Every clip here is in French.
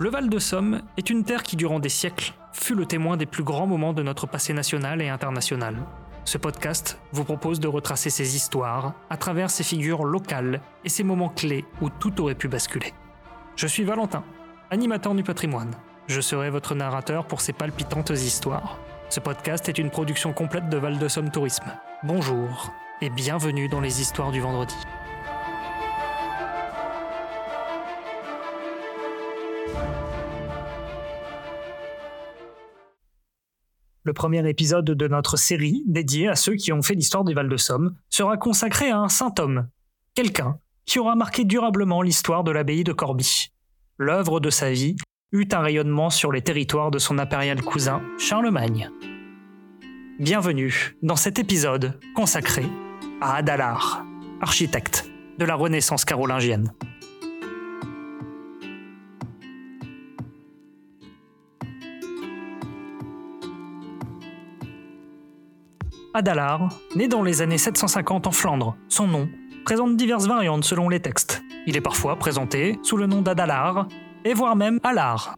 Le Val de Somme est une terre qui, durant des siècles, fut le témoin des plus grands moments de notre passé national et international. Ce podcast vous propose de retracer ces histoires à travers ces figures locales et ces moments clés où tout aurait pu basculer. Je suis Valentin, animateur du patrimoine. Je serai votre narrateur pour ces palpitantes histoires. Ce podcast est une production complète de Val de Somme Tourisme. Bonjour et bienvenue dans les histoires du vendredi. Le premier épisode de notre série, dédié à ceux qui ont fait l'histoire du Val-de-Somme, sera consacré à un saint homme, quelqu'un qui aura marqué durablement l'histoire de l'abbaye de Corbie. L'œuvre de sa vie eut un rayonnement sur les territoires de son impérial cousin, Charlemagne. Bienvenue dans cet épisode consacré à Adalar, architecte de la Renaissance carolingienne. Adalar, né dans les années 750 en Flandre, son nom présente diverses variantes selon les textes. Il est parfois présenté sous le nom d'Adalar, et voire même Alar.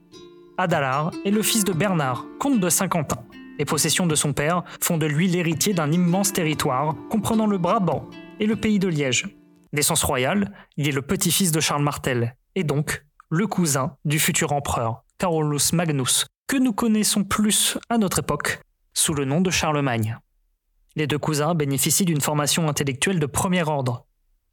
Adalar est le fils de Bernard, comte de Saint-Quentin. Les possessions de son père font de lui l'héritier d'un immense territoire comprenant le Brabant et le pays de Liège. D'essence royale, il est le petit-fils de Charles Martel, et donc le cousin du futur empereur, Carolus Magnus, que nous connaissons plus à notre époque sous le nom de Charlemagne. Les deux cousins bénéficient d'une formation intellectuelle de premier ordre.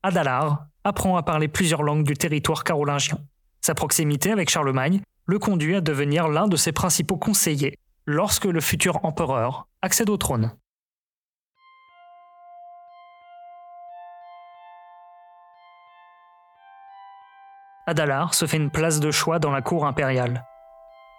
Adalar apprend à parler plusieurs langues du territoire carolingien. Sa proximité avec Charlemagne le conduit à devenir l'un de ses principaux conseillers lorsque le futur empereur accède au trône. Adalar se fait une place de choix dans la cour impériale.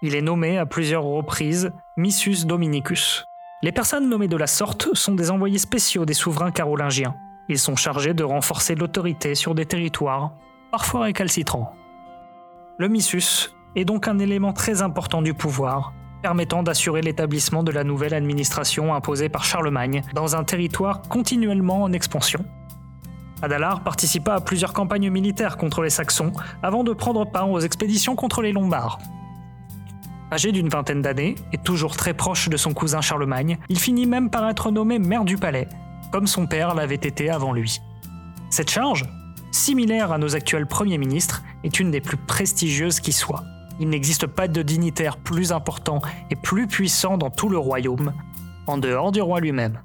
Il est nommé à plusieurs reprises Missus Dominicus, les personnes nommées de la sorte sont des envoyés spéciaux des souverains carolingiens. Ils sont chargés de renforcer l'autorité sur des territoires, parfois récalcitrants. Le missus est donc un élément très important du pouvoir, permettant d'assurer l'établissement de la nouvelle administration imposée par Charlemagne dans un territoire continuellement en expansion. Adalar participa à plusieurs campagnes militaires contre les Saxons avant de prendre part aux expéditions contre les Lombards. Âgé d'une vingtaine d'années et toujours très proche de son cousin Charlemagne, il finit même par être nommé maire du palais, comme son père l'avait été avant lui. Cette charge, similaire à nos actuels premiers ministres, est une des plus prestigieuses qui soit. Il n'existe pas de dignitaire plus important et plus puissant dans tout le royaume, en dehors du roi lui-même.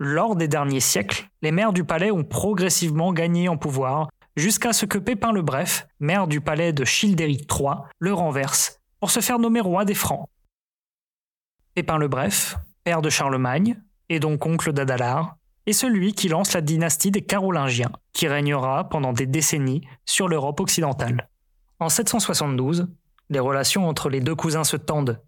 Lors des derniers siècles, les maires du palais ont progressivement gagné en pouvoir jusqu'à ce que Pépin le Bref, maire du palais de Childéric III, le renverse pour se faire nommer roi des Francs. Pépin le Bref, père de Charlemagne, et donc oncle d'Adalar, est celui qui lance la dynastie des Carolingiens, qui régnera pendant des décennies sur l'Europe occidentale. En 772, les relations entre les deux cousins se tendent.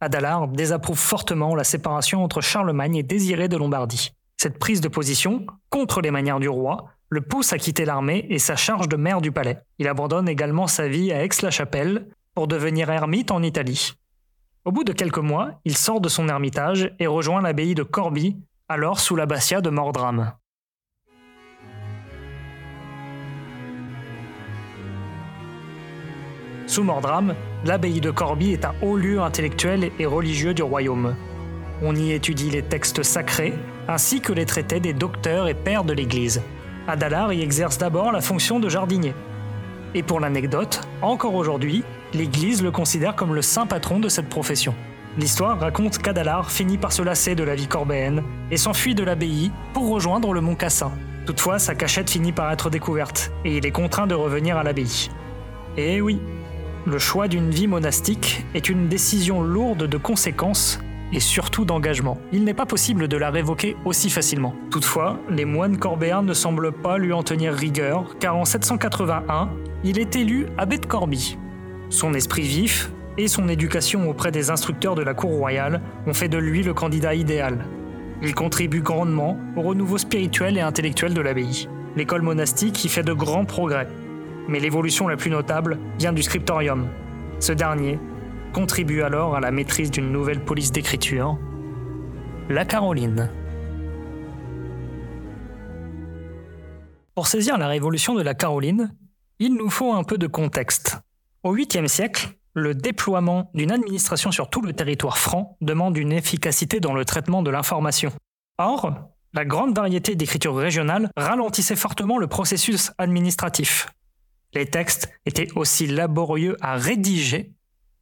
Adalar désapprouve fortement la séparation entre Charlemagne et Désiré de Lombardie. Cette prise de position, contre les manières du roi, le pousse à quitter l'armée et sa charge de maire du palais. Il abandonne également sa vie à Aix-la-Chapelle pour devenir ermite en Italie. Au bout de quelques mois, il sort de son ermitage et rejoint l'abbaye de Corbie, alors sous l'abbatiat de Mordram. Sous Mordram, l'abbaye de Corbie est un haut lieu intellectuel et religieux du royaume. On y étudie les textes sacrés, ainsi que les traités des docteurs et pères de l'Église. Adalar y exerce d'abord la fonction de jardinier. Et pour l'anecdote, encore aujourd'hui, l'Église le considère comme le saint patron de cette profession. L'histoire raconte qu'Adalar finit par se lasser de la vie corbéenne et s'enfuit de l'abbaye pour rejoindre le mont Cassin. Toutefois, sa cachette finit par être découverte et il est contraint de revenir à l'abbaye. Et oui, le choix d'une vie monastique est une décision lourde de conséquences et surtout d'engagement. Il n'est pas possible de la révoquer aussi facilement. Toutefois, les moines corbéens ne semblent pas lui en tenir rigueur, car en 781, il est élu abbé de Corbie. Son esprit vif et son éducation auprès des instructeurs de la cour royale ont fait de lui le candidat idéal. Il contribue grandement au renouveau spirituel et intellectuel de l'abbaye. L'école monastique y fait de grands progrès, mais l'évolution la plus notable vient du scriptorium. Ce dernier contribue alors à la maîtrise d'une nouvelle police d'écriture, la Caroline. Pour saisir la révolution de la Caroline, il nous faut un peu de contexte. Au 8e siècle, le déploiement d'une administration sur tout le territoire franc demande une efficacité dans le traitement de l'information. Or, la grande variété d'écritures régionales ralentissait fortement le processus administratif. Les textes étaient aussi laborieux à rédiger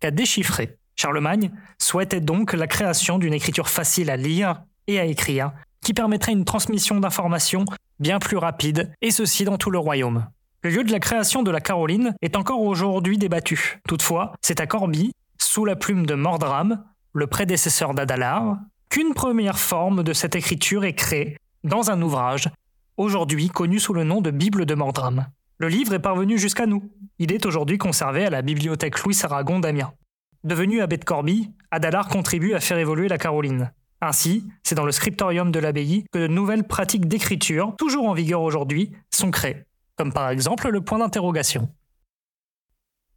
qu'à déchiffrer. Charlemagne souhaitait donc la création d'une écriture facile à lire et à écrire, qui permettrait une transmission d'informations bien plus rapide, et ceci dans tout le royaume. Le lieu de la création de la Caroline est encore aujourd'hui débattu. Toutefois, c'est à Corbie, sous la plume de Mordram, le prédécesseur d'Adalar, qu'une première forme de cette écriture est créée dans un ouvrage, aujourd'hui connu sous le nom de Bible de Mordram. Le livre est parvenu jusqu'à nous. Il est aujourd'hui conservé à la bibliothèque Louis Aragon d'Amiens. Devenu abbé de Corbie, Adalar contribue à faire évoluer la Caroline. Ainsi, c'est dans le scriptorium de l'abbaye que de nouvelles pratiques d'écriture, toujours en vigueur aujourd'hui, sont créées, comme par exemple le point d'interrogation.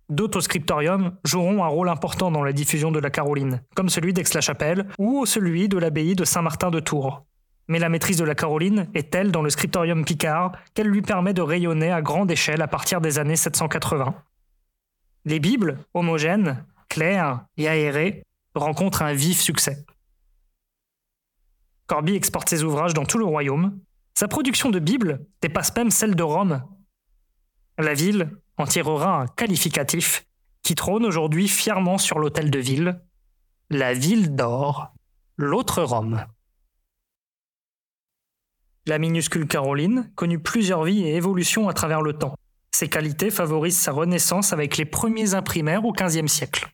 D'autres scriptoriums joueront un rôle important dans la diffusion de la Caroline, comme celui d'Aix-la-Chapelle ou celui de l'abbaye de Saint-Martin de Tours. Mais la maîtrise de la Caroline est telle dans le scriptorium Picard qu'elle lui permet de rayonner à grande échelle à partir des années 780. Les Bibles, homogènes, claires et aérées, rencontrent un vif succès. Corby exporte ses ouvrages dans tout le royaume. Sa production de Bible dépasse même celle de Rome. La ville en tirera un qualificatif qui trône aujourd'hui fièrement sur l'hôtel de ville, la ville d'or, l'autre Rome. La minuscule Caroline connut plusieurs vies et évolutions à travers le temps. Ses qualités favorisent sa renaissance avec les premiers imprimaires au XVe siècle.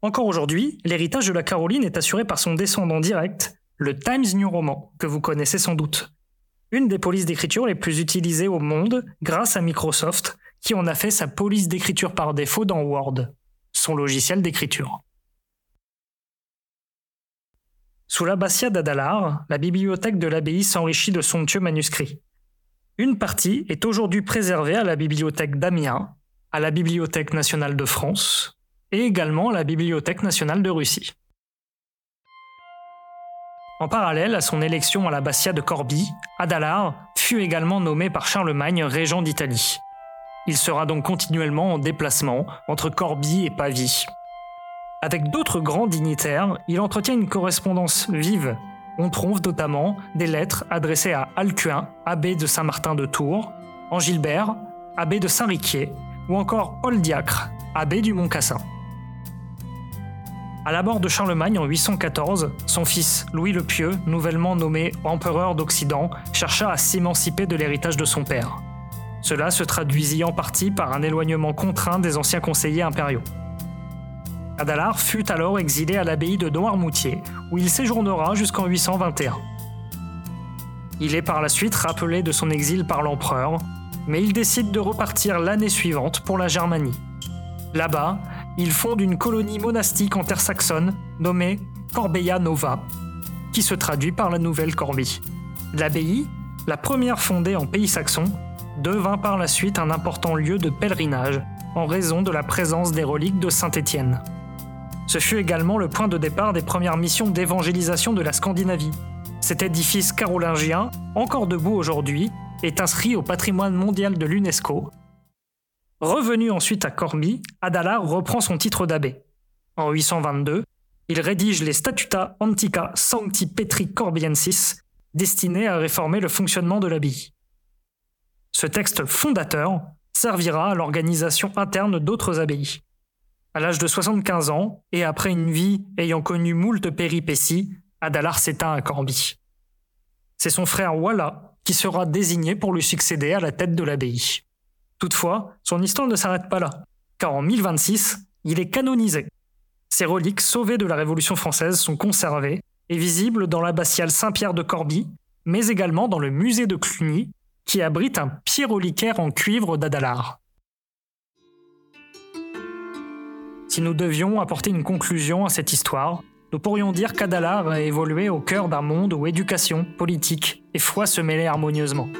Encore aujourd'hui, l'héritage de la Caroline est assuré par son descendant direct, le Times New Roman, que vous connaissez sans doute. Une des polices d'écriture les plus utilisées au monde grâce à Microsoft, qui en a fait sa police d'écriture par défaut dans Word, son logiciel d'écriture. Sous l'abbatiat d'Adalar, la bibliothèque de l'abbaye s'enrichit de somptueux manuscrits. Une partie est aujourd'hui préservée à la bibliothèque d'Amiens, à la Bibliothèque nationale de France, et également la Bibliothèque nationale de Russie. En parallèle à son élection à l'abbatiat de Corbie, Adalar fut également nommé par Charlemagne régent d'Italie. Il sera donc continuellement en déplacement entre Corbie et Pavie. Avec d'autres grands dignitaires, il entretient une correspondance vive. On trouve notamment des lettres adressées à Alcuin, abbé de Saint-Martin de Tours, Angilbert, abbé de Saint-Riquier, ou encore Oldiacre, abbé du Mont-Cassin. À la mort de Charlemagne en 814, son fils Louis le Pieux, nouvellement nommé empereur d'Occident, chercha à s'émanciper de l'héritage de son père. Cela se traduisit en partie par un éloignement contraint des anciens conseillers impériaux. Adalar fut alors exilé à l'abbaye de Noirmoutier, où il séjournera jusqu'en 821. Il est par la suite rappelé de son exil par l'empereur, mais il décide de repartir l'année suivante pour la Germanie. Là-bas, il fonde une colonie monastique en terre saxonne nommée Corbeia Nova, qui se traduit par la Nouvelle Corbie. L'abbaye, la première fondée en pays saxon, devint par la suite un important lieu de pèlerinage en raison de la présence des reliques de Saint-Étienne. Ce fut également le point de départ des premières missions d'évangélisation de la Scandinavie. Cet édifice carolingien, encore debout aujourd'hui, est inscrit au patrimoine mondial de l'UNESCO Revenu ensuite à Corbie, Adalar reprend son titre d'abbé. En 822, il rédige les Statuta Antica Sancti Petri Corbiensis, destinés à réformer le fonctionnement de l'abbaye. Ce texte fondateur servira à l'organisation interne d'autres abbayes. À l'âge de 75 ans, et après une vie ayant connu moult péripéties, Adalar s'éteint à Corbie. C'est son frère Walla qui sera désigné pour lui succéder à la tête de l'abbaye. Toutefois, son histoire ne s'arrête pas là, car en 1026, il est canonisé. Ses reliques sauvées de la Révolution française sont conservées et visibles dans l'abbatiale Saint-Pierre de Corbie, mais également dans le musée de Cluny, qui abrite un pied reliquaire en cuivre d'Adalar. Si nous devions apporter une conclusion à cette histoire, nous pourrions dire qu'Adalar a évolué au cœur d'un monde où éducation, politique et foi se mêlaient harmonieusement.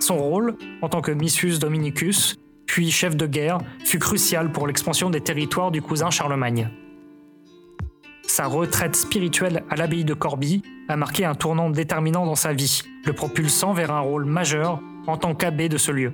Son rôle, en tant que missus Dominicus, puis chef de guerre, fut crucial pour l'expansion des territoires du cousin Charlemagne. sa retraite spirituelle à l'abbaye de Corbie a marqué un tournant déterminant dans sa vie, le propulsant vers un rôle majeur en tant qu'abbé de ce lieu.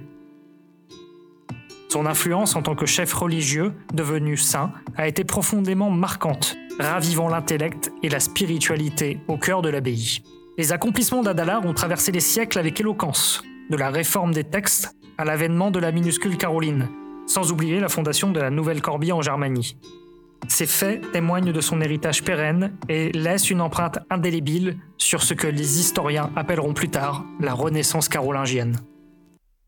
Son influence en tant que chef religieux, devenu saint, a été profondément marquante, ravivant l'intellect et la spiritualité au cœur de l'abbaye. Les accomplissements d'Adalar ont traversé les siècles avec éloquence, de la réforme des textes à l'avènement de la minuscule Caroline, sans oublier la fondation de la Nouvelle Corbie en Germanie. Ces faits témoignent de son héritage pérenne et laissent une empreinte indélébile sur ce que les historiens appelleront plus tard la Renaissance carolingienne.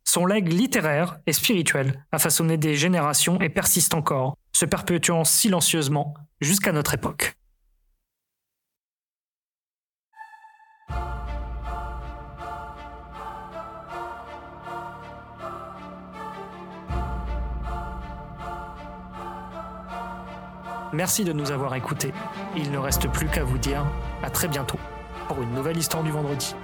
Son legs littéraire et spirituel a façonné des générations et persiste encore, se perpétuant silencieusement jusqu'à notre époque. Merci de nous avoir écoutés. Il ne reste plus qu'à vous dire à très bientôt pour une nouvelle histoire du vendredi.